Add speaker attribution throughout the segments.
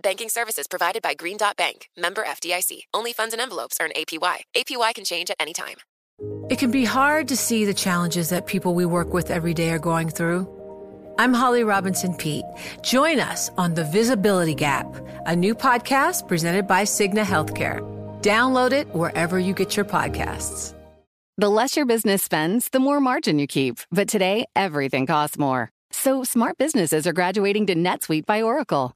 Speaker 1: Banking services provided by Green Dot Bank, member FDIC. Only funds and envelopes earn APY. APY can change at any time.
Speaker 2: It can be hard to see the challenges that people we work with every day are going through. I'm Holly Robinson Peete. Join us on The Visibility Gap, a new podcast presented by Cigna Healthcare. Download it wherever you get your podcasts.
Speaker 3: The less your business spends, the more margin you keep. But today, everything costs more. So smart businesses are graduating to NetSuite by Oracle.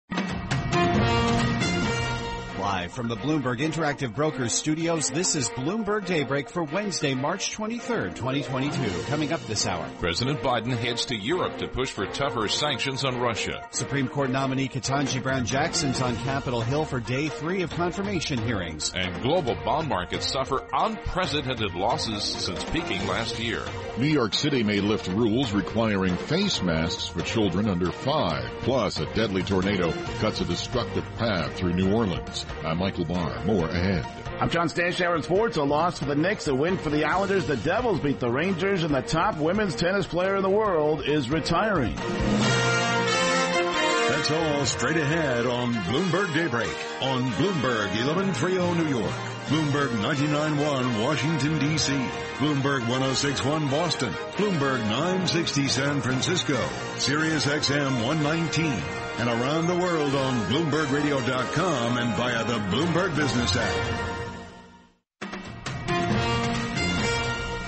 Speaker 4: Live from the Bloomberg Interactive Brokers studios, this is Bloomberg Daybreak for Wednesday, March 23rd, 2022. Coming up this hour.
Speaker 5: President Biden heads to Europe to push for tougher sanctions on Russia.
Speaker 4: Supreme Court nominee Ketanji Brown Jackson's on Capitol Hill for day three of confirmation hearings.
Speaker 5: And global bond markets suffer unprecedented losses since peaking last year.
Speaker 6: New York City may lift rules requiring face masks for children under five. Plus, a deadly tornado cuts a destructive path through New Orleans. I'm Michael Barr. More ahead.
Speaker 7: I'm John Stashower in sports. A loss for the Knicks, a win for the Islanders. The Devils beat the Rangers, and the top women's tennis player in the world is retiring.
Speaker 8: That's all straight ahead on Bloomberg Daybreak on Bloomberg 1130 New York, Bloomberg 99.1 Washington D.C., Bloomberg 1061 Boston, Bloomberg 960 San Francisco, Sirius XM 119, and around the world on BloombergRadio.com and via the Bloomberg Business app.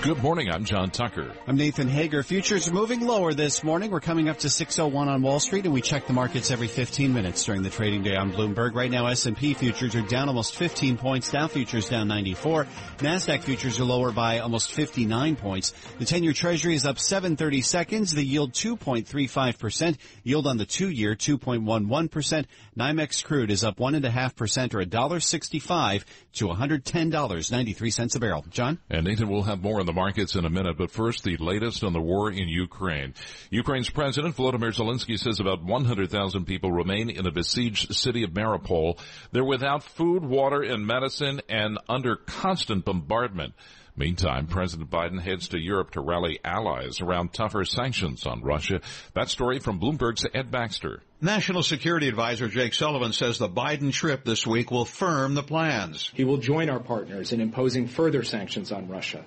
Speaker 5: Good morning. I'm John Tucker.
Speaker 4: I'm Nathan Hager. Futures are moving lower this morning. We're coming up to 601 on Wall Street and we check the markets every 15 minutes during the trading day on Bloomberg. Right now S&P futures are down almost 15 points. Dow futures down 94. Nasdaq futures are lower by almost 59 points. The 10-year treasury is up 730 seconds. The yield 2.35%. Yield on the 2-year 2.11%. NYMEX crude is up 1.5% or $1.65 to $110.93 a barrel. John?
Speaker 5: And Nathan will have more on the markets in a minute, but first the latest on the war in Ukraine. Ukraine's President Volodymyr Zelensky says about 100,000 people remain in the besieged city of Mariupol. They're without food, water, and medicine and under constant bombardment. Meantime, President Biden heads to Europe to rally allies around tougher sanctions on Russia. That story from Bloomberg's Ed Baxter.
Speaker 9: National Security Advisor Jake Sullivan says the Biden trip this week will firm the plans.
Speaker 10: He will join our partners in imposing further sanctions on Russia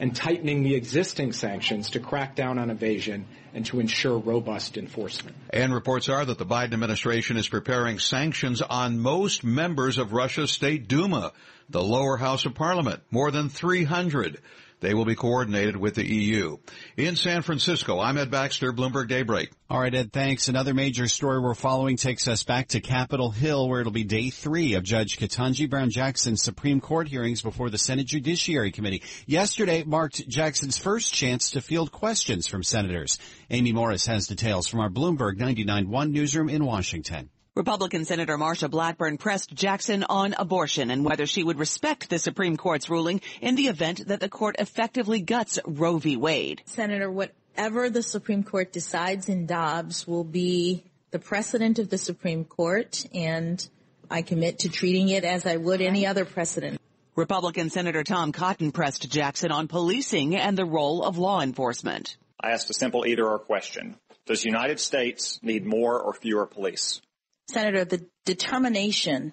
Speaker 10: and tightening the existing sanctions to crack down on evasion and to ensure robust enforcement.
Speaker 9: And reports are that the Biden administration is preparing sanctions on most members of Russia's State Duma, the lower house of parliament, more than 300. They will be coordinated with the EU. In San Francisco, I'm Ed Baxter, Bloomberg Daybreak.
Speaker 4: All right, Ed, thanks. Another major story we're following takes us back to Capitol Hill, where it'll be day three of Judge Ketanji Brown Jackson's Supreme Court hearings before the Senate Judiciary Committee. Yesterday marked Jackson's first chance to field questions from senators. Amy Morris has details from our Bloomberg 99.1 newsroom in Washington.
Speaker 11: Republican Senator Marsha Blackburn pressed Jackson on abortion and whether she would respect the Supreme Court's ruling in the event that the court effectively guts Roe v. Wade.
Speaker 12: Senator, whatever the Supreme Court decides in Dobbs will be the precedent of the Supreme Court, and I commit to treating it as I would any other precedent.
Speaker 11: Republican Senator Tom Cotton pressed Jackson on policing and the role of law enforcement.
Speaker 13: I asked a simple either or question. Does the United States need more or fewer police?
Speaker 12: Senator, the determination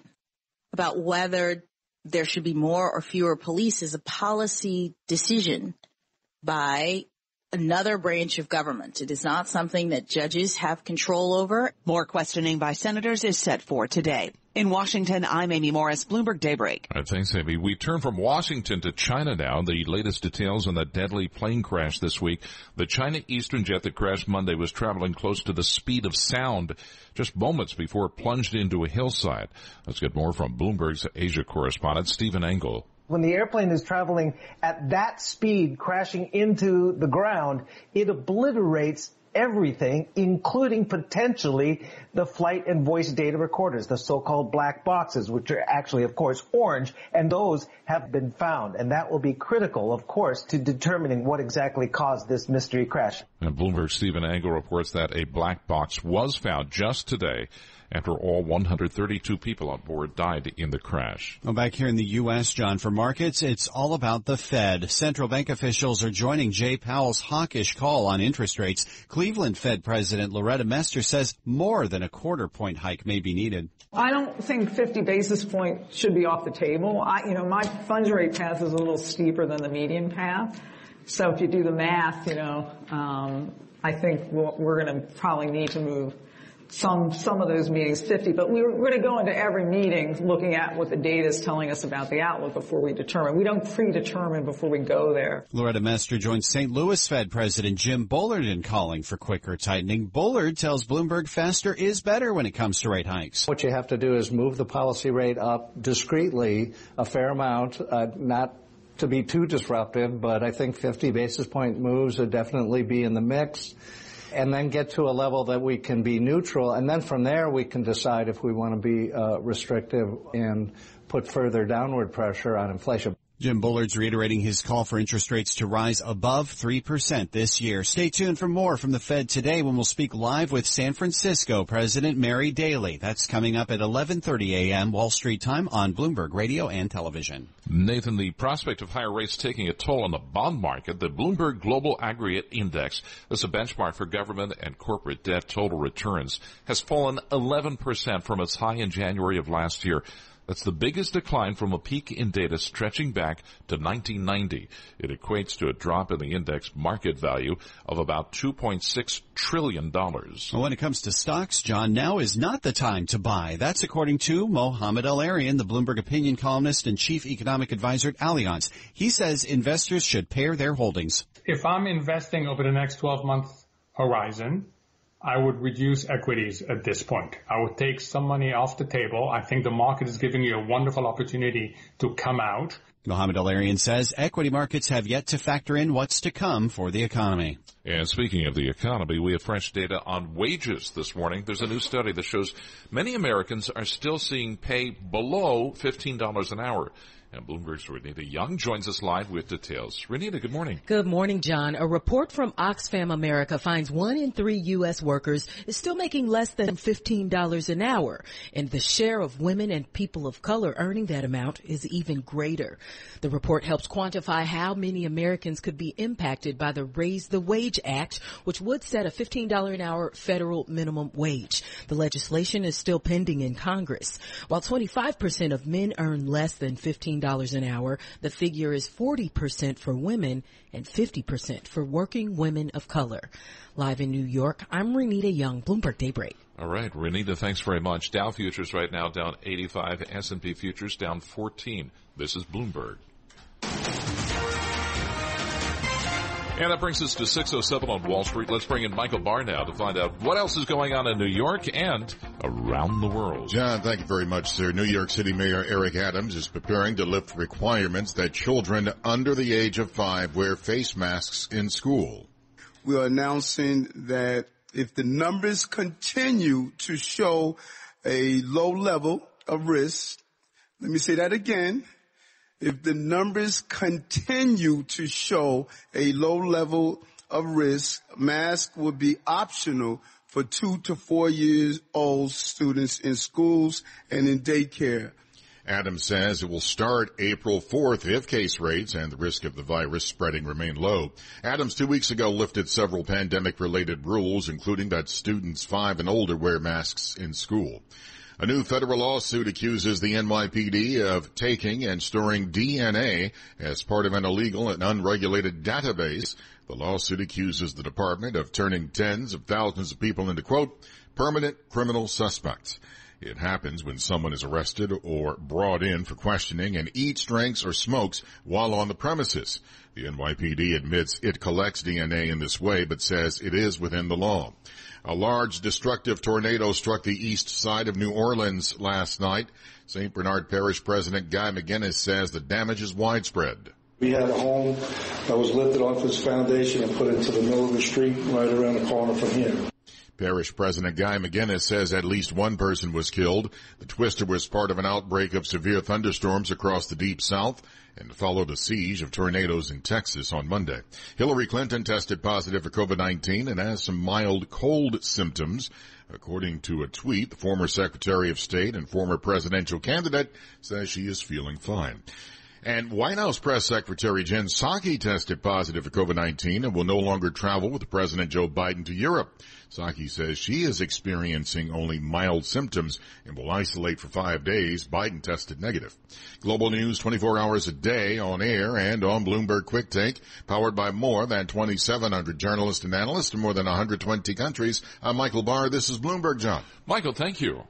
Speaker 12: about whether there should be more or fewer police is a policy decision by
Speaker 14: another branch of government. It is not something that judges have control over.
Speaker 11: More questioning by senators is set for today. In Washington, I'm Amy Morris, Bloomberg Daybreak.
Speaker 5: All right, thanks, Amy. We turn from Washington to China now. The latest details on the deadly plane crash this week. The China Eastern jet that crashed Monday was traveling close to the speed of sound just moments before it plunged into a hillside. Let's get more from Bloomberg's Asia correspondent, Stephen Engle.
Speaker 15: When the airplane is traveling at that speed, crashing into the ground, it obliterates everything, including potentially the flight and voice data recorders, the so-called black boxes, which are actually, of course, orange, and those have been found. And that will be critical, of course, to determining what exactly caused this mystery crash.
Speaker 5: And Bloomberg Stephen Engle reports that a black box was found just today after all 132 people on board died in the crash.
Speaker 4: Well, back here in the U.S., John, for markets, it's all about the Fed. Central bank officials are joining Jay Powell's hawkish call on interest rates. Cleveland Fed President Loretta Mester says more than a quarter point hike may be needed.
Speaker 16: I don't think 50 basis points should be off the table. I, you know, my funds rate path is a little steeper than the median path. So if you do the math, you know, um, I think we're going to probably need to move some some of those meetings 50, but we are going to go into every meeting looking at what the data is telling us about the outlook before we determine. We don't predetermine before we go there.
Speaker 4: Loretta Mester joins St. Louis Fed President Jim Bullard in calling for quicker tightening. Bullard tells Bloomberg faster is better when it comes to rate hikes.
Speaker 17: What you have to do is move the policy rate up discreetly a fair amount, uh, not to be too disruptive, but I think 50 basis point moves would definitely be in the mix and then get to a level that we can be neutral. And then from there, we can decide if we want to be uh, restrictive and put further downward pressure on inflation.
Speaker 4: Jim Bullard's reiterating his call for interest rates to rise above 3% this year. Stay tuned for more from the Fed today when we'll speak live with San Francisco President Mary Daly. That's coming up at 11:30 a.m. Wall Street time on Bloomberg Radio and Television.
Speaker 5: Nathan, the prospect of higher rates taking a toll on the bond market, the Bloomberg Global Aggregate Index, that's a benchmark for government and corporate debt total returns, has fallen 11% from its high in January of last year. That's the biggest decline from a peak in data stretching back to 1990. It equates to a drop in the index market value of about $2.6 trillion.
Speaker 4: When it comes to stocks, John, now is not the time to buy. That's according to Mohamed El-Erian, the Bloomberg opinion columnist and chief economic advisor at Allianz. He says investors should pair their holdings.
Speaker 9: If I'm investing over the next 12 month horizon, I would reduce equities at this point. I would take some money off the table. I think the market is giving you a wonderful opportunity to come out.
Speaker 4: Mohamed El-Erian says equity markets have yet to factor in what's to come for the economy.
Speaker 5: And speaking of the economy, we have fresh data on wages this morning. There's a new study that shows many Americans are still seeing pay below $15 an hour. And Bloomberg's Renita Young joins us live with details. Renita, good morning.
Speaker 18: Good morning, John. A report from Oxfam America finds one in three U.S. workers is still making less than $15 an hour. And the share of women and people of color earning that amount is even greater. The report helps quantify how many Americans could be impacted by the Raise the Wage Act, which would set a $15 an hour federal minimum wage. The legislation is still pending in Congress. While 25% of men earn less than $15 dollars an hour. The figure is 40% for women and 50% for working women of color. Live in New York, I'm Renita Young, Bloomberg Daybreak.
Speaker 5: All right, Renita, thanks very much. Dow futures right now down 85, S&P futures down 14. This is Bloomberg. And that brings us to 607 on Wall Street. Let's bring in Michael Barr now to find out what else is going on in New York and around the world.
Speaker 6: John, thank you very much, sir. New York City Mayor Eric Adams is preparing to lift requirements that children under the age of five wear face masks in school.
Speaker 19: We are announcing that if the numbers continue to show a low level of risk, let me say that again if the numbers continue to show a low level of risk, masks will be optional for two to four years old students in schools and in daycare.
Speaker 6: Adams says it will start April 4th if case rates and the risk of the virus spreading remain low. Adams two weeks ago lifted several pandemic related rules, including that students five and older wear masks in school. A new federal lawsuit accuses the NYPD of taking and storing DNA as part of an illegal and unregulated database. The lawsuit accuses the department of turning tens of thousands of people into quote, permanent criminal suspects. It happens when someone is arrested or brought in for questioning and eats, drinks, or smokes while on the premises. The NYPD admits it collects DNA in this way, but says it is within the law. A large destructive tornado struck the east side of New Orleans last night. St. Bernard Parish President Guy McInnis says the damage is widespread.
Speaker 20: We had a home that was lifted off its foundation and put into the middle of the street right around the corner from here.
Speaker 6: Parish President Guy McInnis says at least one person was killed. The twister was part of an outbreak of severe thunderstorms across the deep south and followed a siege of tornadoes in Texas on Monday. Hillary Clinton tested positive for COVID-19 and has some mild cold symptoms. According to a tweet, the former Secretary of State and former presidential candidate says she is feeling fine. And White House Press Secretary Jen Psaki tested positive for COVID-19 and will no longer travel with President Joe Biden to Europe. Psaki says she is experiencing only mild symptoms and will isolate for five days. Biden tested negative. Global news 24 hours a day on air and on Bloomberg Quick Take, powered by more than 2,700 journalists and analysts in more than 120 countries. I'm Michael Barr. This is Bloomberg John.
Speaker 5: Michael, thank you.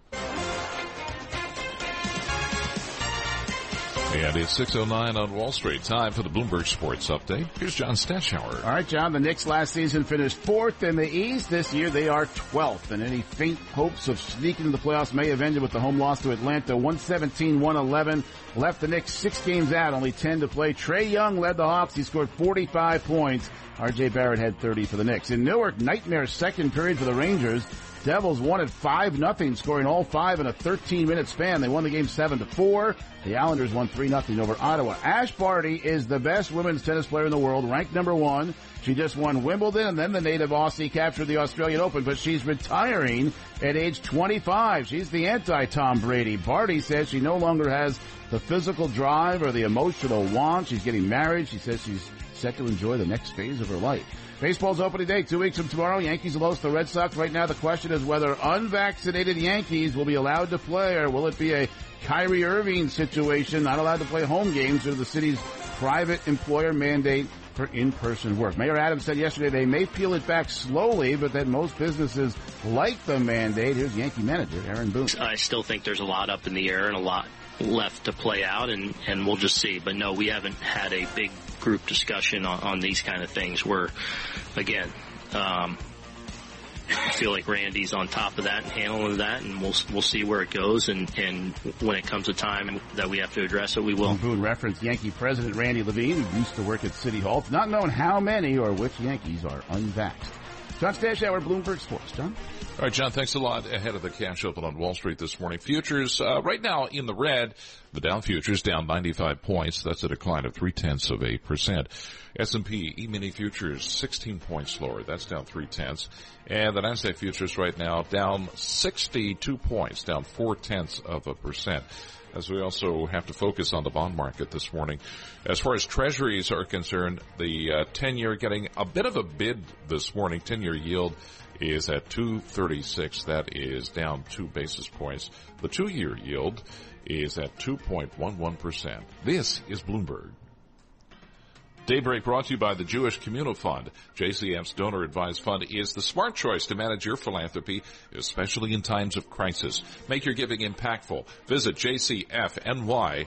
Speaker 5: And it's 6.09 on Wall Street. Time for the Bloomberg Sports Update. Here's John Stashower.
Speaker 7: All right, John. The Knicks last season finished fourth in the East. This year they are 12th. And any faint hopes of sneaking into the playoffs may have ended with the home loss to Atlanta. 117-111. Left the Knicks six games out, only 10 to play. Trae Young led the Hawks. He scored 45 points. RJ Barrett had 30 for the Knicks. In Newark, nightmare second period for the Rangers. Devils won at 5 nothing, scoring all five in a 13 minute span. They won the game 7 to 4. The Islanders won 3 nothing over Ottawa. Ash Barty is the best women's tennis player in the world, ranked number one. She just won Wimbledon and then the native Aussie captured the Australian Open, but she's retiring at age 25. She's the anti-Tom Brady. Barty says she no longer has the physical drive or the emotional want. She's getting married. She says she's set to enjoy the next phase of her life. Baseball's opening day, two weeks from tomorrow. Yankees will host the Red Sox. Right now, the question is whether unvaccinated Yankees will be allowed to play, or will it be a Kyrie Irving situation, not allowed to play home games due to the city's private employer mandate for in-person work. Mayor Adams said yesterday they may peel it back slowly, but that most businesses like the mandate. Here's Yankee manager Aaron Boone.
Speaker 21: I still think there's a lot up in the air and a lot left to play out, and, and we'll just see. But no, we haven't had a big group discussion on, on these kind of things. Where, again, um, I feel like Randy's on top of that and handling that, and we'll we'll see where it goes. And and when it comes a time that we have to address it, we will.
Speaker 7: Boone referenced Yankee President Randy Levine, who used to work at City Hall. Not known how many or which Yankees are unvaxxed. John Stashower, Bloomberg Sports. John?
Speaker 5: All right, John, thanks a lot. Ahead of the cash open on Wall Street this morning. Futures, uh, right now in the red. The Dow futures down 95 points. That's a decline of three tenths of a percent. S&P E-mini futures 16 points lower. That's down three tenths. And the Nasdaq futures right now down 62 points, down four tenths of a percent as we also have to focus on the bond market this morning. As far as treasuries are concerned, the uh, 10 year getting a bit of a bid this morning. 10 year yield is at 236. That is down two basis points. The two year yield is at 2.11%. This is Bloomberg. Daybreak brought to you by the Jewish Communal Fund. JCF's donor advised fund is the smart choice to manage your philanthropy, especially in times of crisis. Make your giving impactful. Visit jcfny.org.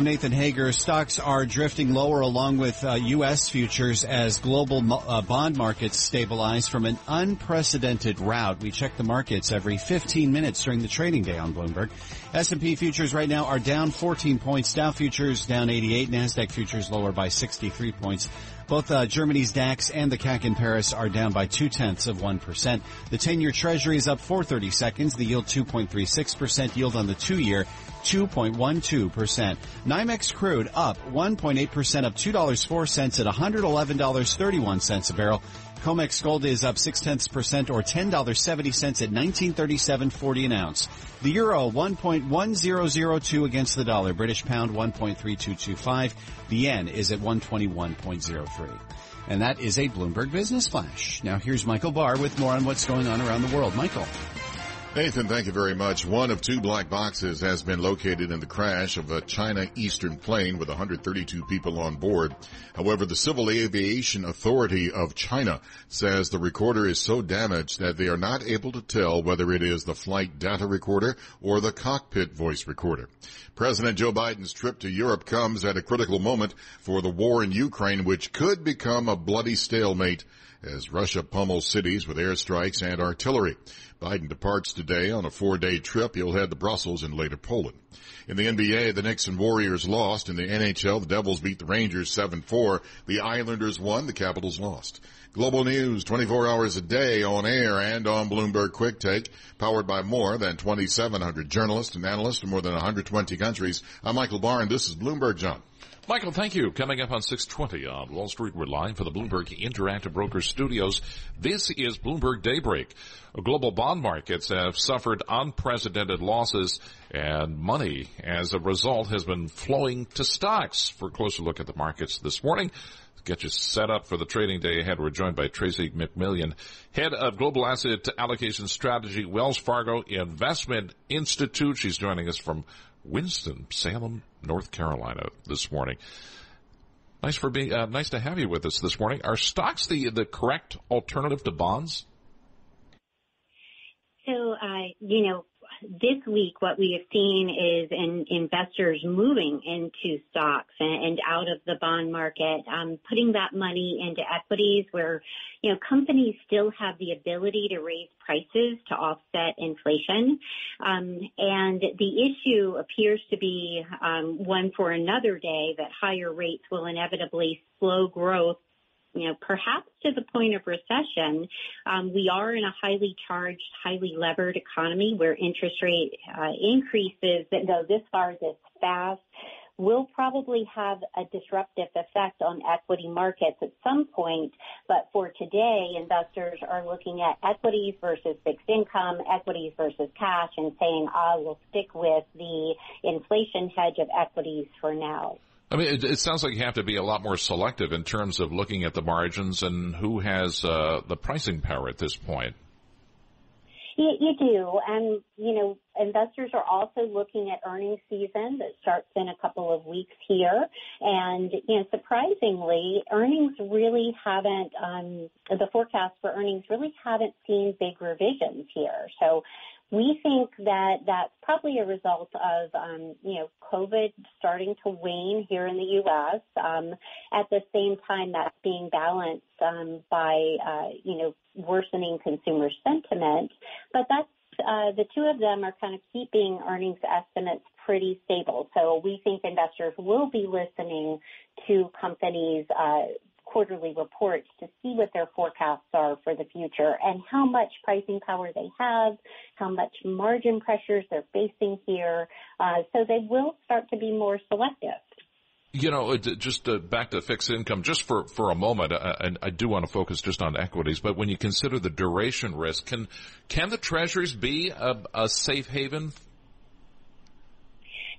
Speaker 4: I'm Nathan Hager. Stocks are drifting lower along with uh, U.S. futures as global uh, bond markets stabilize from an unprecedented rout. We check the markets every 15 minutes during the trading day on Bloomberg. S&P futures right now are down 14 points. Dow futures down 88. Nasdaq futures lower by 63 points. Both uh, Germany's DAX and the CAC in Paris are down by two tenths of one percent. The ten-year Treasury is up 430 seconds. The yield 2.36 percent. Yield on the two-year 2.12%. NYMEX crude up 1.8% up $2.04 at $111.31 a barrel. COMEX gold is up six tenths percent or ten dollars seventy cents at nineteen thirty seven forty an ounce. The euro one point one zero zero two against the dollar. British pound one point three two two five. The yen is at one twenty one point zero three. And that is a Bloomberg Business Flash. Now here's Michael Barr with more on what's going on around the world. Michael.
Speaker 6: Nathan, thank you very much. One of two black boxes has been located in the crash of a China Eastern plane with 132 people on board. However, the Civil Aviation Authority of China says the recorder is so damaged that they are not able to tell whether it is the flight data recorder or the cockpit voice recorder. President Joe Biden's trip to Europe comes at a critical moment for the war in Ukraine, which could become a bloody stalemate as Russia pummels cities with airstrikes and artillery. Biden departs today on a four-day trip. He'll head to Brussels and later Poland. In the NBA, the Knicks and Warriors lost. In the NHL, the Devils beat the Rangers 7-4. The Islanders won. The Capitals lost. Global news 24 hours a day on air and on Bloomberg Quick Take, powered by more than 2,700 journalists and analysts from more than 120 countries. I'm Michael Barr, this is Bloomberg John.
Speaker 5: Michael, thank you. Coming up on 620 on Wall Street, we're live for the Bloomberg Interactive Brokers Studios. This is Bloomberg Daybreak. Global bond markets have suffered unprecedented losses and money as a result has been flowing to stocks. For a closer look at the markets this morning, get you set up for the trading day ahead. We're joined by Tracie McMillion, head of global asset allocation strategy, Wells Fargo Investment Institute. She's joining us from Winston-Salem, North Carolina this morning. Nice for being, uh, nice to have you with us this morning. Are stocks the, the correct alternative to bonds?
Speaker 22: So, uh, you know, this week, what we have seen is in investors moving into stocks and, and out of the bond market, um, putting that money into equities where, you know, companies still have the ability to raise prices to offset inflation. Um, and the issue appears to be um, one for another day that higher rates will inevitably slow growth you know, perhaps to the point of recession, um, we are in a highly charged, highly levered economy where interest rate uh, increases that go this far, this fast, will probably have a disruptive effect on equity markets at some point. But for today, investors are looking at equities versus fixed income, equities versus cash, and saying, I will stick with the inflation hedge of equities for now.
Speaker 5: I mean, it, it, sounds like you have to be a lot more selective in terms of looking at the margins and who has uh, the pricing power at this point.
Speaker 22: You, you do, and you know, investors are also looking at earnings season that starts in a couple of weeks here, and you know, surprisingly, earnings really haven't. Um, the forecast for earnings really haven't seen big revisions here. So we think that that's probably a result of, um, you know, COVID starting to wane here in the U.S. Um, at the same time, that's being balanced um, by, uh, you know, worsening consumer sentiment. But that's uh, the two of them are kind of keeping earnings estimates pretty stable. So we think investors will be listening to companies uh, quarterly reports to see what their forecasts are for the future and how much pricing power they have, how much margin pressures they're facing here. Uh, so they will start to be more selective.
Speaker 5: You know, just uh, back to fixed income, just for, for a moment, and I do want to focus just on equities, but when you consider the duration risk, can, can the treasuries be a, a safe haven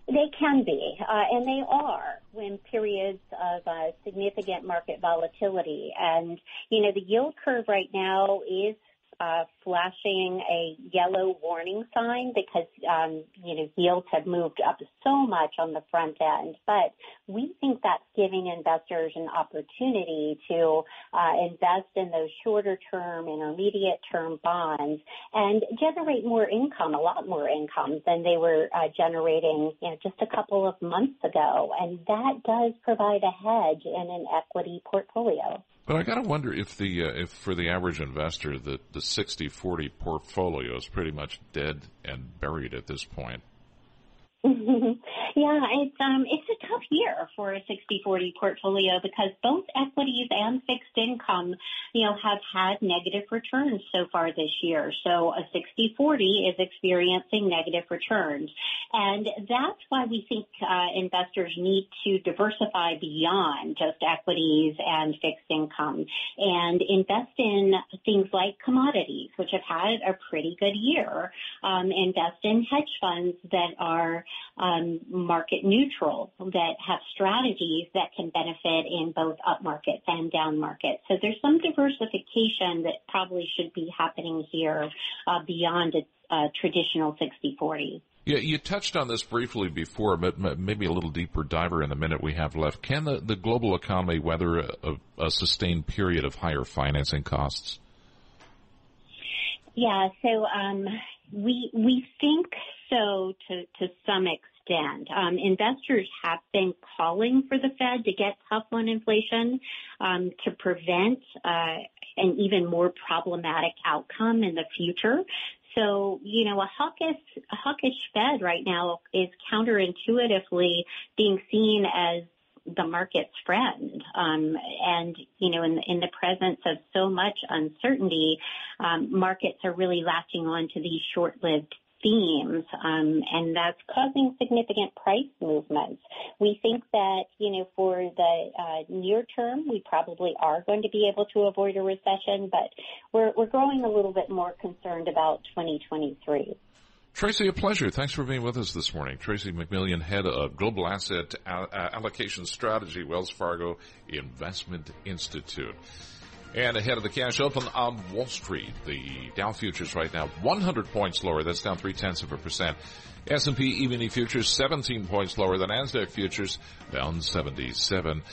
Speaker 22: they can be, uh, and they are when periods of uh, significant market volatility. And, you know, the yield curve right now is uh, flashing a yellow warning sign because, um, you know, yields have moved up so much on the front end. But we think that's giving investors an opportunity to uh, invest in those shorter term, intermediate term bonds and generate more income, a lot more income than they were uh, generating, you know, just a couple of months ago. And that does provide a hedge in an equity portfolio.
Speaker 5: But I got to wonder if the uh, if for the average investor the the 60-40 portfolio is pretty much dead and buried at this point.
Speaker 22: Yeah, it's um it's a tough year for a 60-40 portfolio because both equities and fixed income, you know, have had negative returns so far this year. So a 60-40 is experiencing negative returns. And that's why we think uh, investors need to diversify beyond just equities and fixed income and invest in things like commodities, which have had a pretty good year. Um, invest in hedge funds that are um, market neutral that have strategies that can benefit in both up markets and down markets. So there's some diversification that probably should be happening here uh, beyond a, a traditional 60-40.
Speaker 5: Yeah, you touched on this briefly before, but maybe a little deeper diver in the minute we have left. Can the, the global economy weather a, a sustained period of higher financing costs?
Speaker 22: Yeah, so um, we we think so to to some extent. Um, investors have been calling for the Fed to get tough on inflation um, to prevent uh, an even more problematic outcome in the future. So, you know, a hawkish, a hawkish Fed right now is counterintuitively being seen as the market's friend. Um, and, you know, in, in the presence of so much uncertainty, um, markets are really latching on to these short-lived themes, um, and that's causing significant price movements. We think that, you know, for the uh, near term, we probably are going to be able to avoid a recession, but we're, we're growing a little bit more concerned about 2023.
Speaker 5: Tracie, a pleasure. Thanks for being with us this morning. Tracie McMillion, head of Global Asset Allocation Strategy, Wells Fargo Investment Institute. And ahead of the cash open on Wall Street, the Dow futures right now 100 points lower. That's down three tenths of a percent. S&P E-mini futures 17 points lower than Nasdaq futures, down 77.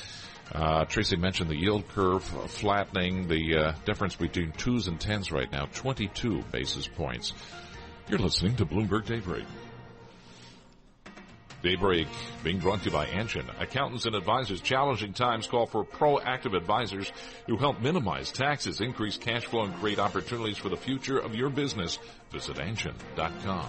Speaker 5: Uh, Tracie mentioned the yield curve flattening. The uh, difference between twos and tens right now, 22 basis points. You're listening to Bloomberg Daybreak. Daybreak being brought to you by Anchin. Accountants and advisors challenging times call for proactive advisors who help minimize taxes, increase cash flow, and create opportunities for the future of your business. Visit anchin.com.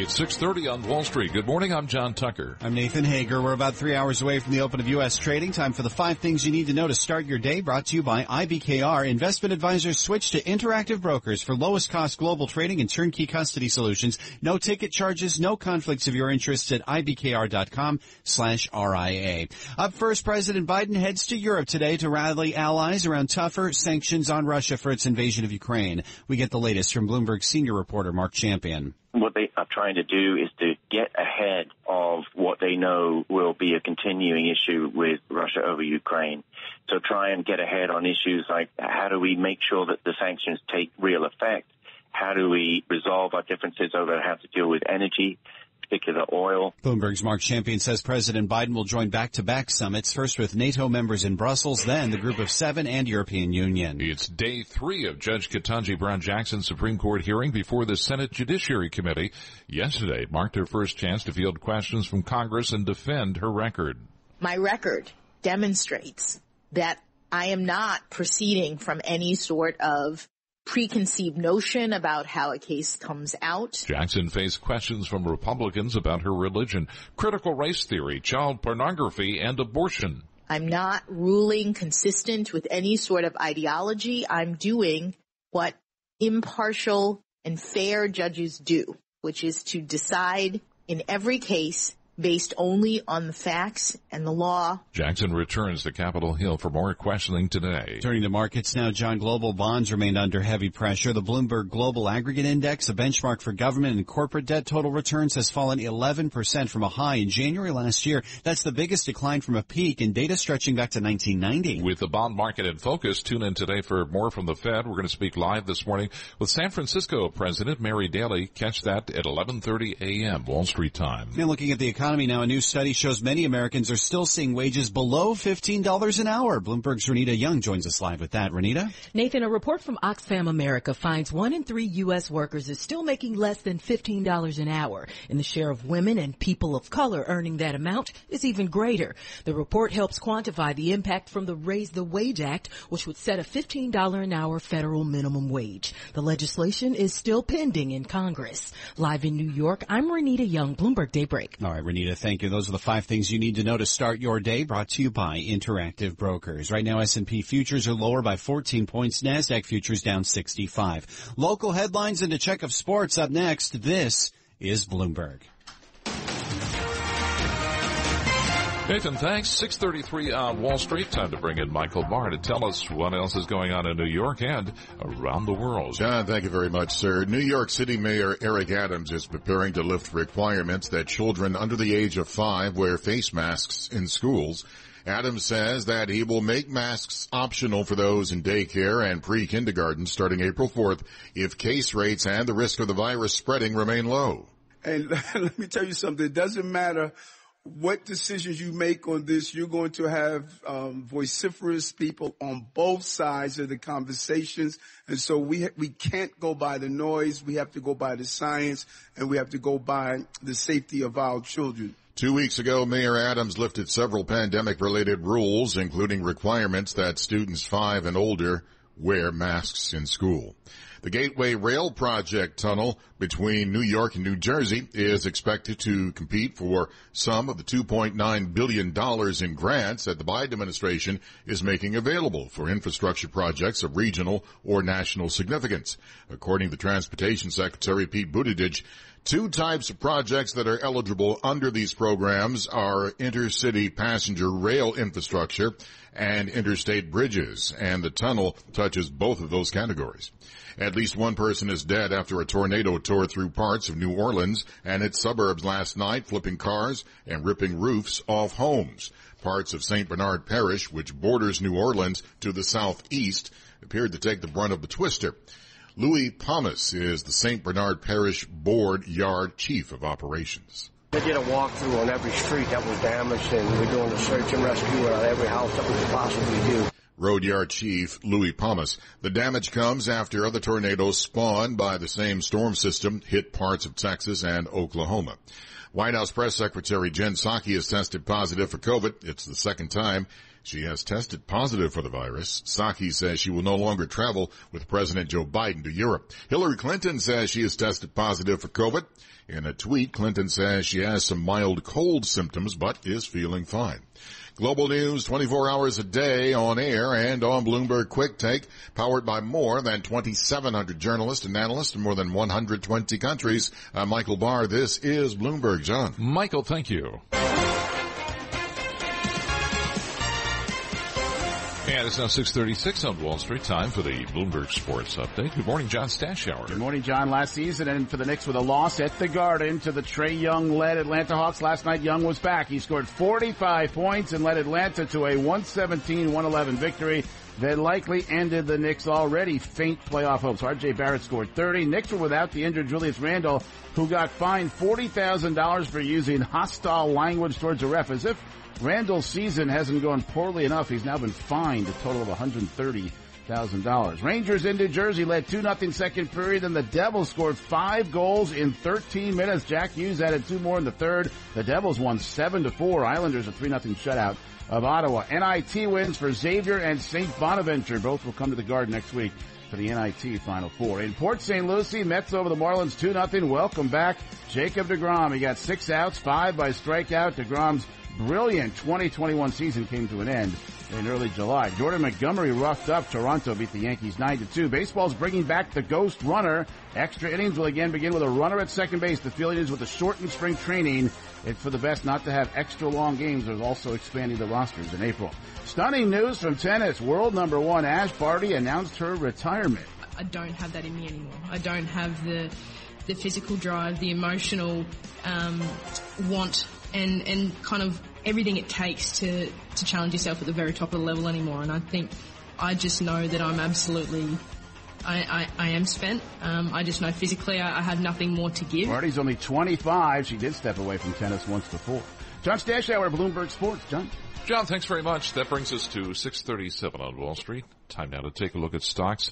Speaker 5: It's 6:30 on Wall Street. Good morning. I'm John Tucker.
Speaker 4: I'm Nathan Hager. We're about three hours away from the open of U.S. trading. Time for the five things you need to know to start your day. Brought to you by IBKR. Investment advisors switch to interactive brokers for lowest cost global trading and turnkey custody solutions. No ticket charges, no conflicts of your interests at IBKR.com slash RIA. Up first, President Biden heads to Europe today to rally allies around tougher sanctions on Russia for its invasion of Ukraine. We get the latest from Bloomberg senior reporter Marc Champion
Speaker 23: what they are trying to do is to get ahead of what they know will be a continuing issue with Russia over Ukraine. So try and get ahead on issues like how do we make sure that the sanctions take real effect? How do we resolve our differences over how to deal with energy? Particular oil.
Speaker 4: Bloomberg's Marc Champion says President Biden will join back-to-back summits, first with NATO members in Brussels, then the Group of Seven and European Union.
Speaker 5: It's day three of Judge Ketanji Brown Jackson's Supreme Court hearing before the Senate Judiciary Committee. Yesterday marked her first chance to field questions from Congress and defend her record.
Speaker 12: My record demonstrates that I am not proceeding from any sort of preconceived notion about how a case comes out.
Speaker 5: Jackson faced questions from Republicans about her religion, critical race theory, child pornography, and abortion.
Speaker 12: I'm not ruling consistent with any sort of ideology. I'm doing what impartial and fair judges do, which is to decide in every case based only on the facts and the law.
Speaker 5: Jackson returns to Capitol Hill for more questioning today.
Speaker 4: Turning to markets now, John, global bonds remained under heavy pressure. The Bloomberg Global Aggregate Index, a benchmark for government and corporate debt total returns, has fallen 11% from a high in January last year. That's the biggest decline from a peak in data stretching back to 1990.
Speaker 5: With the bond market in focus, tune in today for more from the Fed. We're going to speak live this morning with San Francisco President Mary Daly. Catch that at 11:30 a.m. Wall Street time.
Speaker 4: And looking at the economy now, a new study shows many Americans are still seeing wages below $15 an hour. Bloomberg's Renita Young joins us live with that. Renita?
Speaker 18: Nathan, a report from Oxfam America finds one in three U.S. workers is still making less than $15 an hour, and the share of women and people of color earning that amount is even greater. The report helps quantify the impact from the Raise the Wage Act, which would set a $15 an hour federal minimum wage. The legislation is still pending in Congress. Live in New York, I'm Renita Young, Bloomberg Daybreak.
Speaker 4: All right, Renita, thank you. Those are the five things you need to know to start your day, brought to you by Interactive Brokers. Right now, S&P futures are lower by 14 points. NASDAQ futures down 65. Local headlines and a check of sports up next. This is Bloomberg.
Speaker 5: Nathan, thanks. 633 on Wall Street. Time to bring in Michael Barr to tell us what else is going on in New York and around the world.
Speaker 6: John, thank you very much, sir. New York City Mayor Eric Adams is preparing to lift requirements that children under the age of five wear face masks in schools. Adams says that he will make masks optional for those in daycare and pre-kindergarten starting April 4th if case rates and the risk of the virus spreading remain low.
Speaker 19: And let me tell you something. It doesn't matter what decisions you make on this, you're going to have um, vociferous people on both sides of the conversations, and so we ha- we can't go by the noise. We have to go by the science, and we have to go by the safety of our children.
Speaker 6: Two weeks ago, Mayor Adams lifted several pandemic-related rules, including requirements that students five and older wear masks in school. The Gateway Rail Project tunnel between New York and New Jersey is expected to compete for some of the $2.9 billion in grants that the Biden administration is making available for infrastructure projects of regional or national significance. According to Transportation Secretary Pete Buttigieg, Two types of projects that are eligible under these programs are intercity passenger rail infrastructure and interstate bridges, and the tunnel touches both of those categories. At least one person is dead after a tornado tore through parts of New Orleans and its suburbs last night, flipping cars and ripping roofs off homes. Parts of St. Bernard Parish, which borders New Orleans to the southeast, appeared to take the brunt of the twister. Louis Pomus is the St. Bernard Parish Board Yard Chief of Operations.
Speaker 24: They did a walkthrough on every street that was damaged, and we're doing a search and rescue on every house that we could possibly do.
Speaker 6: Road Yard Chief Louis Pomus. The damage comes after other tornadoes spawned by the same storm system hit parts of Texas and Oklahoma. White House Press Secretary Jen Psaki has tested positive for COVID. It's the second time she has tested positive for the virus. Psaki says she will no longer travel with President Joe Biden to Europe. Hillary Clinton says she has tested positive for COVID. In a tweet, Clinton says she has some mild cold symptoms, but is feeling fine. Global news 24 hours a day on air and on Bloomberg Quick Take, powered by more than 2,700 journalists and analysts in more than 120 countries. I'm Michael Barr. This is Bloomberg. John.
Speaker 5: Michael, thank you. And it's now 636 on Wall Street. Time for the Bloomberg Sports Update. Good morning, John Stashower.
Speaker 7: Good morning, John. Last season, and for the Knicks with a loss at the Garden to the Trae Young-led Atlanta Hawks. Last night, Young was back. He scored 45 points and led Atlanta to a 117-111 victory that likely ended the Knicks' already faint playoff hopes. R.J. Barrett scored 30. Knicks were without the injured Julius Randle, who got fined $40,000 for using hostile language towards a ref, as if Randle's season hasn't gone poorly enough. He's now been fined a total of $130,000. Rangers in New Jersey led 2-0 second period, and the Devils scored five goals in 13 minutes. Jack Hughes added two more in the third. The Devils won 7-4. Islanders a 3-0 shutout of Ottawa. NIT wins for Xavier and St. Bonaventure. Both will come to the Garden next week for the NIT Final Four. In Port St. Lucie, Mets over the Marlins 2-0. Welcome back, Jacob DeGrom. He got six outs, five by strikeout. DeGrom's brilliant 2021 season came to an end in early July. Jordan Montgomery roughed up. Toronto beat the Yankees 9-2. Baseball's bringing back the ghost runner. Extra innings will again begin with a runner at second base. The feeling is with the shortened spring training, it's for the best not to have extra long games. There's also expanding the rosters in April. Stunning news from tennis. World number one Ash Barty announced her retirement.
Speaker 25: I don't have that in me anymore. I don't have the the physical drive, the emotional um, want, and and kind of everything it takes to to challenge yourself at the very top of the level anymore. And I think I just know that I'm absolutely. I, I, I am spent. Um, I just know physically I, I have nothing more to give.
Speaker 7: Barty's only 25. She did step away from tennis once before. John Stashower, Bloomberg Sports. John.
Speaker 5: John, thanks very much. That brings us to 637 on Wall Street. Time now to take a look at stocks.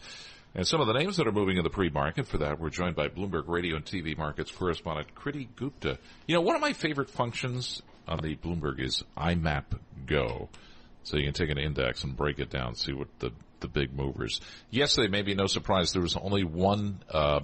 Speaker 5: And some of the names that are moving in the pre-market for that, we're joined by Bloomberg Radio and TV markets correspondent Kriti Gupta. You know, one of my favorite functions on the Bloomberg is IMAP Go. So you can take an index and break it down, see what the, the big movers. Yesterday, maybe no surprise, there was only one, uh,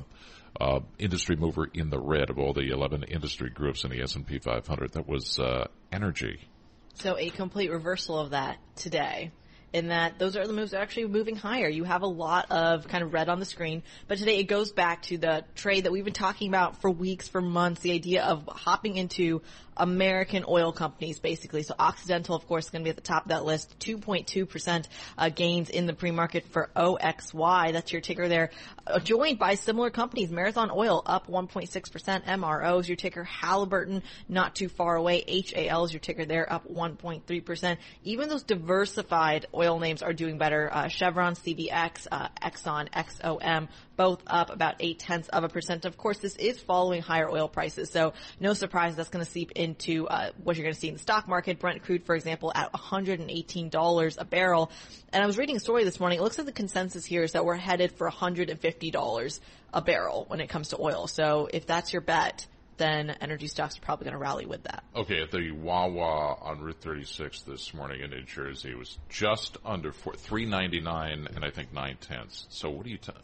Speaker 5: uh, industry mover in the red of all the 11 industry groups in the S&P 500. That was, uh, energy.
Speaker 26: So a complete reversal of that today in that those are the moves actually moving higher. You have a lot of kind of red on the screen, but today it goes back to the trade that we've been talking about for weeks, for months, the idea of hopping into American oil companies, basically. So Occidental, of course, is going to be at the top of that list. 2.2% uh, gains in the pre-market for OXY. That's your ticker there. Uh, joined by similar companies. Marathon Oil up 1.6%. MRO is your ticker. Halliburton not too far away. HAL is your ticker there up 1.3%. Even those diversified oil names are doing better. Uh, Chevron, CVX, uh, Exxon, XOM, both up about eight tenths of a percent. Of course, this is following higher oil prices, so no surprise that's going to seep into uh, what you're going to see in the stock market. Brent crude, for example, at $118 a barrel. And I was reading a story this morning. It looks like the consensus here is that we're headed for $150 a barrel when it comes to oil. So if that's your bet, then energy stocks are probably going to rally with that.
Speaker 5: Okay, at the Wawa on Route 36 this morning in New Jersey, it was just under four, 399 and I think nine tenths. So what do you tell?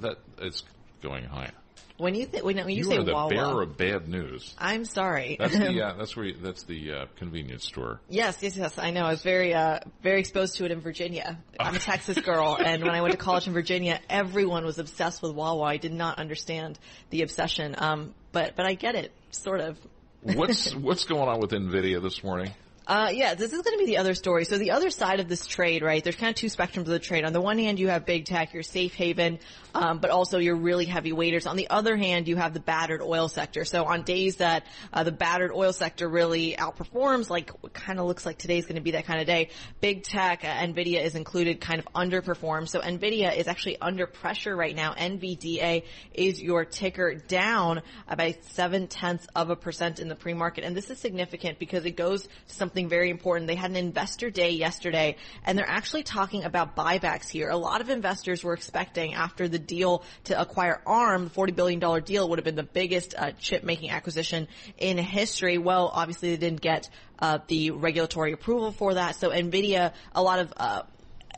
Speaker 5: That it's going higher.
Speaker 26: When you when, when you,
Speaker 5: you
Speaker 26: say
Speaker 5: are the
Speaker 26: Wawa,
Speaker 5: bearer of bad news.
Speaker 26: I'm sorry.
Speaker 5: That's the uh, that's where you, that's the uh, convenience store.
Speaker 26: Yes, yes, yes. I know. I was very uh, very exposed to it in Virginia. I'm a Texas girl, and when I went to college in Virginia, everyone was obsessed with Wawa. I did not understand the obsession, um, but but I get it, sort of.
Speaker 5: what's what's going on with Nvidia this morning?
Speaker 26: Uh, yeah, this is going to be the other story. So the other side of this trade, right? There's kind of two spectrums of the trade. On the one hand, you have big tech, your safe haven, um, but also your really heavy weighters. On the other hand, you have the battered oil sector. So on days that uh, the battered oil sector really outperforms, like kind of looks like today's going to be that kind of day, big tech, uh, Nvidia is included, kind of underperforms. So Nvidia is actually under pressure right now. NVDA is your ticker down by seven tenths of a percent in the pre-market, and this is significant because it goes to some something very important. They had an investor day yesterday and they're actually talking about buybacks here. A lot of investors were expecting after the deal to acquire ARM, the $40 billion deal would have been the biggest uh, chip making acquisition in history. Well, obviously they didn't get uh, the regulatory approval for that. So NVIDIA, a lot of uh,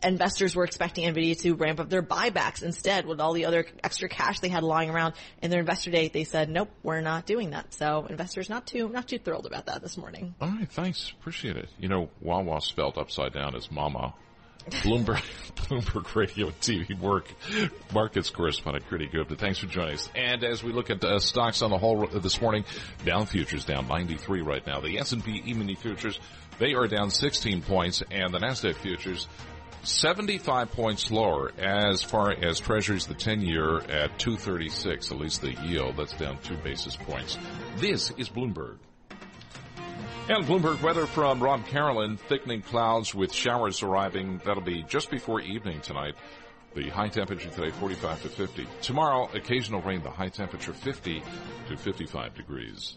Speaker 26: investors were expecting Nvidia to ramp up their buybacks instead with all the other extra cash they had lying around in their investor day. They said, nope, we're not doing that. So investors not too, not too thrilled about that this morning.
Speaker 5: All right. Thanks. Appreciate it. You know, Wawa spelled upside down is mama. Bloomberg, Bloomberg Radio and TV work markets correspondent Kriti Gupta. Thanks for joining us. And as we look at uh, stocks on the whole this morning, Dow futures down 93 right now. The S&P E-mini futures they are down 16 points, and the Nasdaq futures 75 points lower as far as treasuries the 10 year at 236, at least the yield. That's down two basis points. This is Bloomberg. And Bloomberg weather from Rob Carolla. Thickening clouds with showers arriving. That'll be just before evening tonight. The high temperature today 45 to 50. Tomorrow, occasional rain. The high temperature 50 to 55 degrees.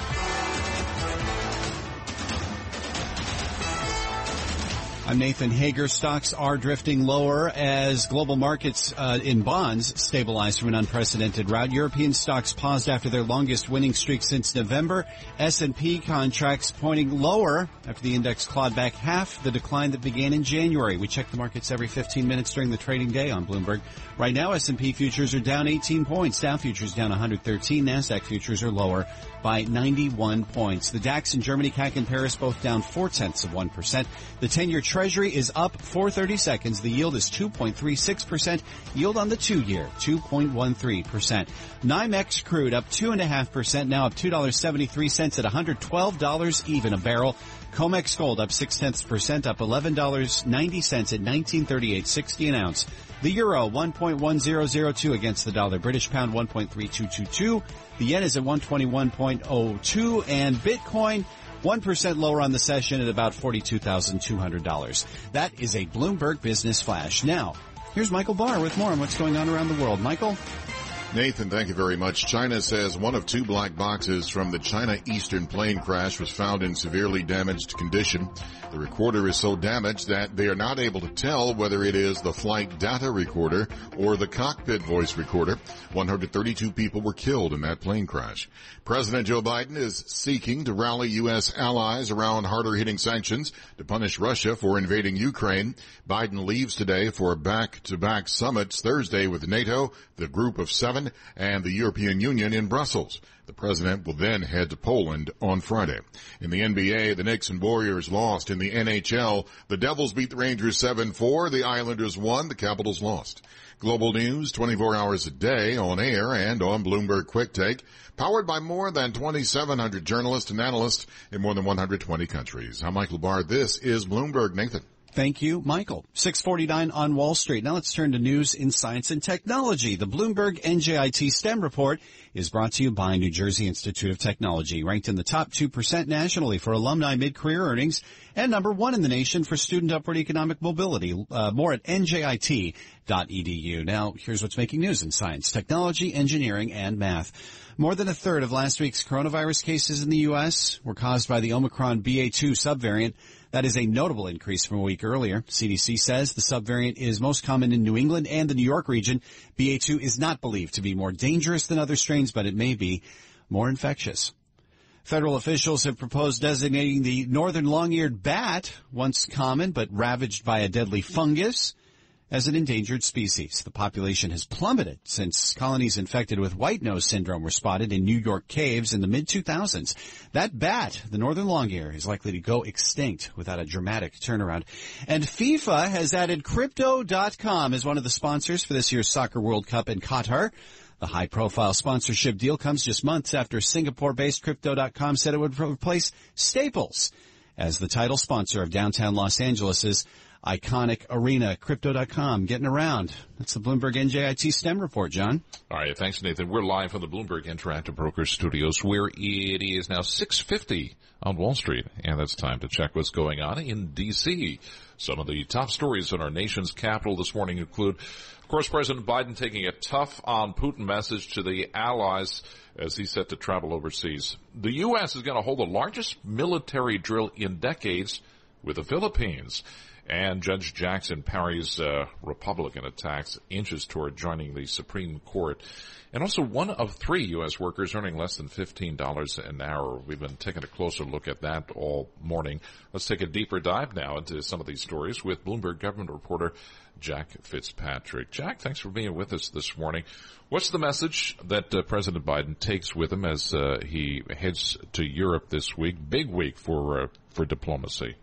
Speaker 4: I'm Nathan Hager. Stocks are drifting lower as global markets uh, in bonds stabilize from an unprecedented rout. European stocks paused after their longest winning streak since November. S&P contracts pointing lower after the index clawed back half the decline that began in January. We check the markets every 15 minutes during the trading day on Bloomberg. Right now, S&P futures are down 18 points. Dow futures down 113. Nasdaq futures are lower by 91 points. The DAX in Germany, CAC in Paris both down four tenths of 1%. The 10-year treasury is up 430 seconds. The yield is 2.36%. Yield on the two-year, 2.13%. NYMEX crude up 2.5%, now up $2.73 at $112 even a barrel. COMEX gold up 6 tenths percent, up $11.90 at 1938.60 an ounce. The euro 1.1002 against the dollar. British pound 1.3222. The yen is at 121.02 and Bitcoin 1% lower on the session at about $42,200. That is a Bloomberg Business Flash. Now, here's Michael Barr with more on what's going on around the world. Michael?
Speaker 6: Nathan, thank you very much. China says one of two black boxes from the China Eastern plane crash was found in severely damaged condition. The recorder is so damaged that they are not able to tell whether it is the flight data recorder or the cockpit voice recorder. 132 people were killed in that plane crash. President Joe Biden is seeking to rally U.S. allies around harder hitting sanctions to punish Russia for invading Ukraine. Biden leaves today for back-to-back summits Thursday with NATO, the group of seven, and the European Union in Brussels. The president will then head to Poland on Friday. In the NBA, the Knicks and Warriors lost. In the NHL, the Devils beat the Rangers 7-4. The Islanders won. The Capitals lost. Global news 24 hours a day on air and on Bloomberg Quick Take, powered by more than 2,700 journalists and analysts in more than 120 countries. I'm Michael Barr. This is Bloomberg. Nathan.
Speaker 4: Thank you, Michael. 649 on Wall Street. Now let's turn to news in science and technology. The Bloomberg NJIT STEM report is brought to you by New Jersey Institute of Technology, ranked in the top 2% nationally for alumni mid-career earnings and number one in the nation for student upward economic mobility. Uh, more at njit.edu. Now, here's what's making news in science, technology, engineering, and math. More than a third of last week's coronavirus cases in the U.S. were caused by the Omicron BA2 subvariant. That is a notable increase from a week earlier. CDC says the subvariant is most common in New England and the New York region. BA2 is not believed to be more dangerous than other strains, but it may be more infectious. Federal officials have proposed designating the northern long-eared bat, once common but ravaged by a deadly fungus, as an endangered species. The population has plummeted since colonies infected with white nose syndrome were spotted in New York caves in the mid 2000s. That bat, the northern long-ear, is likely to go extinct without a dramatic turnaround. And FIFA has added Crypto.com as one of the sponsors for this year's Soccer World Cup in Qatar. The high profile sponsorship deal comes just months after Singapore based Crypto.com said it would replace Staples as the title sponsor of downtown Los Angeles' iconic arena. Crypto.com getting around. That's the Bloomberg NJIT STEM report, John.
Speaker 5: All right. Thanks, Nathan. We're live from the Bloomberg Interactive Brokers studios where it is now 650 on Wall Street. And it's time to check what's going on in DC. Some of the top stories in our nation's capital this morning include, of course, President Biden taking a tough on Putin message to the allies as he's set to travel overseas. The U.S. is going to hold the largest military drill in decades with the Philippines. And Judge Jackson parries uh, Republican attacks inches toward joining the Supreme Court. And also one of three U.S. workers earning less than $15 an hour. We've been taking a closer look at that all morning. Let's take a deeper dive now into some of these stories with Bloomberg government reporter Jack Fitzpatrick. Jack, thanks for being with us this morning. What's the message that uh, President Biden takes with him as uh, he heads to Europe this week? Big week for uh, for diplomacy.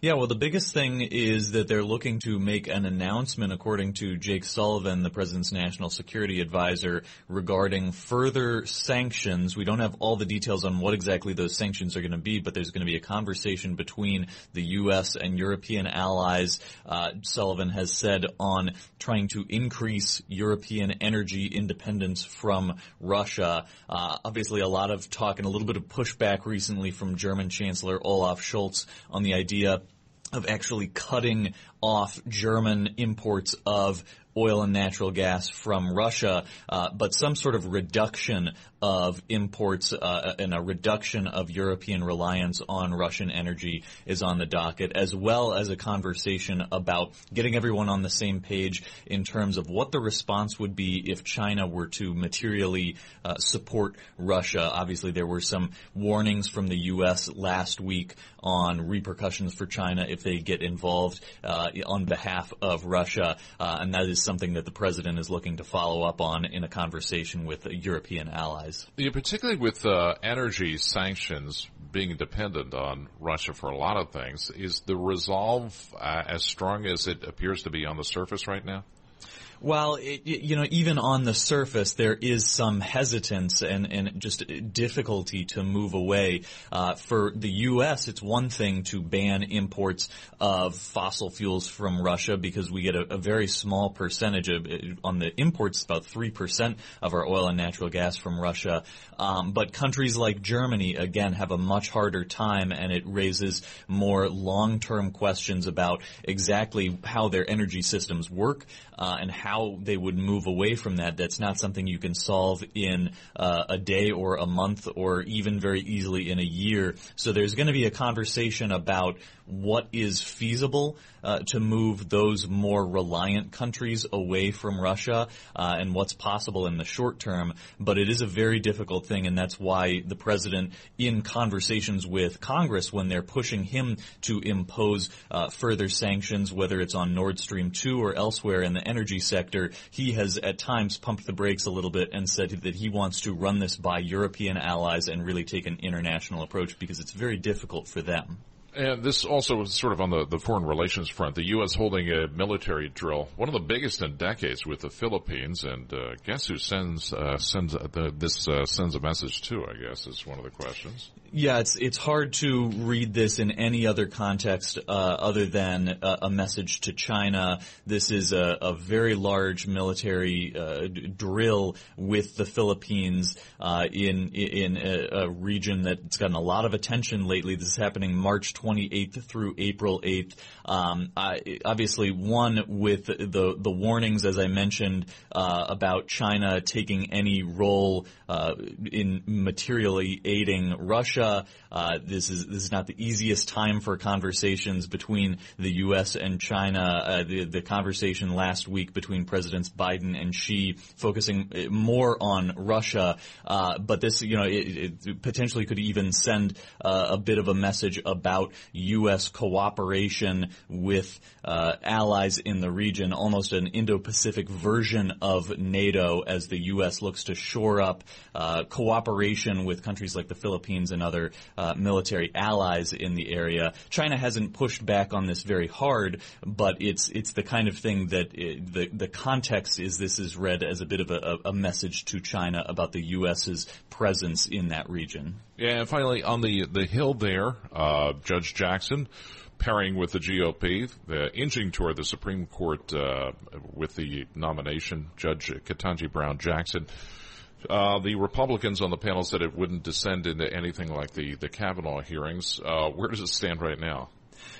Speaker 27: Yeah, well, the biggest thing is that they're looking to make an announcement, according to Jake Sullivan, the president's national security advisor, regarding further sanctions. We don't have all the details on what exactly those sanctions are going to be, but there's going to be a conversation between the U.S. and European allies, uh, Sullivan has said, on trying to increase European energy independence from Russia. Uh, obviously, a lot of talk and a little bit of pushback recently from German Chancellor Olaf Scholz on the idea of actually cutting off German imports of oil and natural gas from Russia, uh, but some sort of reduction of imports uh, and a reduction of European reliance on Russian energy is on the docket, as well as a conversation about getting everyone on the same page in terms of what the response would be if China were to materially uh, support Russia. Obviously, there were some warnings from the U.S. last week on repercussions for China if they get involved uh, on behalf of Russia, uh, and that is something that the president is looking to follow up on in a conversation with European allies.
Speaker 5: Yeah, particularly with uh, energy sanctions being dependent on Russia for a lot of things, is the resolve uh, as strong as it appears to be on the surface right now?
Speaker 27: Well, it, you know, even on the surface, there is some hesitance and, and just difficulty to move away. Uh, for the U.S., it's one thing to ban imports of fossil fuels from Russia because we get a, a very small percentage of on the imports, about three percent of our oil and natural gas from Russia. Um, but countries like Germany, again, have a much harder time, and it raises more long-term questions about exactly how their energy systems work uh, and how they would move away from that. That's not something you can solve in uh, a day or a month or even very easily in a year. So there's going to be a conversation about what is feasible uh, to move those more reliant countries away from Russia uh, and what's possible in the short term. But it is a very difficult thing, and that's why the president, in conversations with Congress, when they're pushing him to impose uh, further sanctions, whether it's on Nord Stream 2 or elsewhere in the energy sector, he has at times pumped the brakes a little bit and said that he wants to run this by European allies and really take an international approach because it's very difficult for them.
Speaker 5: And this also is sort of on the, the foreign relations front. The U.S. holding a military drill, one of the biggest in decades with the Philippines. And uh, guess who sends uh, sends the, this uh, sends a message to? I guess is one of the questions.
Speaker 27: Yeah, it's it's hard to read this in any other context uh, other than a, a, message to China. This is a, a very large military uh, drill with the Philippines uh, in in a, a, region that's gotten a lot of attention lately. This is happening March 28th through April 8th. Um, I, obviously, one with the the warnings, as I mentioned, uh, about China taking any role uh, in materially aiding Russia. Uh, this is this is not the easiest time for conversations between the U.S. and China. Uh, the the conversation last week between Presidents Biden and Xi focusing uh, more on Russia, uh, but this you know it, it potentially could even send a bit of a message about U.S. cooperation with uh, allies in the region, almost an Indo-Pacific version of NATO, as the U.S. looks to shore up cooperation with countries like the Philippines and other uh, military allies in the area. China hasn't pushed back on this very hard, but it's it's the kind of thing that it, the the context is this is read as a bit of a, a message to China about the U.S.'s presence in that region.
Speaker 5: Yeah, and finally on the the Hill there, uh, Judge Jackson pairing with the GOP, uh, inching toward the Supreme Court uh, with the nomination, Judge Ketanji Brown Jackson. Uh, the Republicans on the panel said it wouldn't descend into anything like the, the Kavanaugh hearings. Uh, where does it stand right now?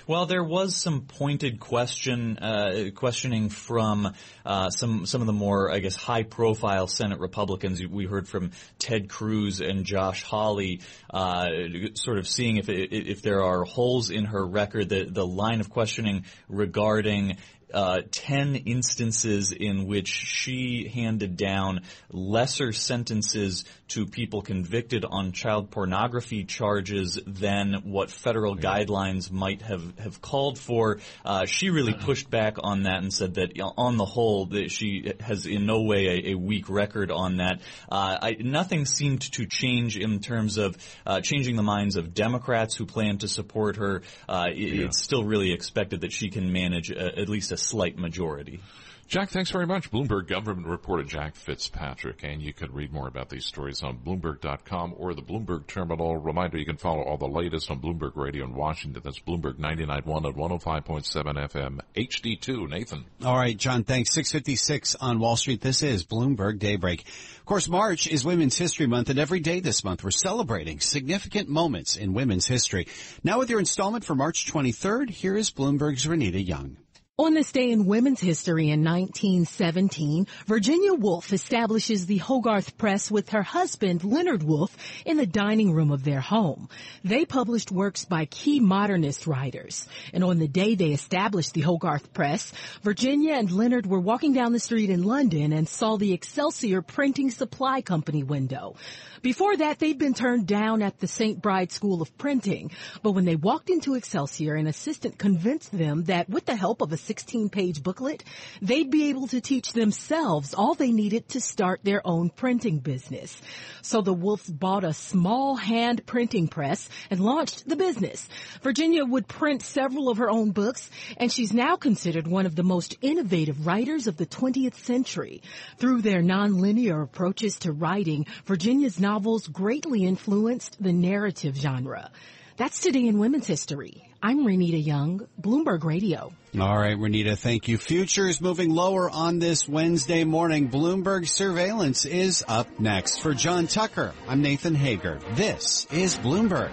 Speaker 27: Well, there was some pointed question uh, questioning from uh, some some of the more, I guess, high profile Senate Republicans. We heard from Ted Cruz and Josh Hawley, uh, sort of seeing if if there are holes in her record. The the line of questioning regarding uh, 10 instances in which she handed down lesser sentences to people convicted on child pornography charges than what federal yeah. guidelines might have, have called for. Uh, she really pushed back on that and said that on the whole that she has in no way a, a weak record on that. Uh, I, nothing seemed to change in terms of uh, changing the minds of Democrats who plan to support her. Uh, it, yeah. It's still really expected that she can manage a, at least a slight majority.
Speaker 5: Jack, thanks very much. Bloomberg government reporter Jack Fitzpatrick. And you can read more about these stories on Bloomberg.com or the Bloomberg Terminal. Reminder, you can follow all the latest on Bloomberg Radio in Washington. That's Bloomberg 99.1 at 105.7 FM HD2. Nathan.
Speaker 4: All right, John, thanks. 656 on Wall Street. This is Bloomberg Daybreak. Of course, March is Women's History Month, and every day this month we're celebrating significant moments in women's history. Now with your installment for March 23rd, here is Bloomberg's Renita Young.
Speaker 18: On this day in women's history in 1917, Virginia Woolf establishes the Hogarth Press with her husband, Leonard Woolf, in the dining room of their home. They published works by key modernist writers. And on the day they established the Hogarth Press, Virginia and Leonard were walking down the street in London and saw the Excelsior Printing Supply Company window. Before that, they'd been turned down at the St. Bride School of Printing. But when they walked into Excelsior, an assistant convinced them that with the help of a 16 page booklet, they'd be able to teach themselves all they needed to start their own printing business. So the Woolfs bought a small hand printing press and launched the business. Virginia would print several of her own books, and she's now considered one of the most innovative writers of the 20th century. Through their nonlinear approaches to writing, Virginia's novels greatly influenced the narrative genre. That's today in women's history. I'm Renita Young, Bloomberg Radio.
Speaker 4: All right, Renita, thank you. Futures moving lower on this Wednesday morning. Bloomberg surveillance is up next. For John Tucker, I'm Nathan Hager. This is Bloomberg.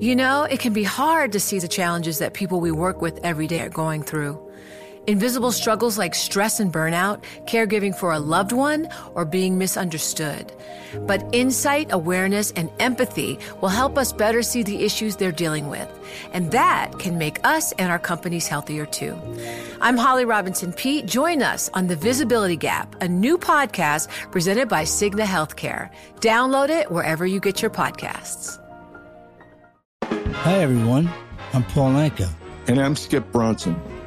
Speaker 2: You know, it can be hard to see the challenges that people we work with every day are going through. Invisible struggles like stress and burnout, caregiving for a loved one, or being misunderstood. But insight, awareness, and empathy will help us better see the issues they're dealing with. And that can make us and our companies healthier too. I'm Holly Robinson Peete. Join us on The Visibility Gap, a new podcast presented by Cigna Healthcare. Download it wherever you get your podcasts.
Speaker 28: Hi, everyone. I'm Paul Anka.
Speaker 29: And I'm Skip Bronson.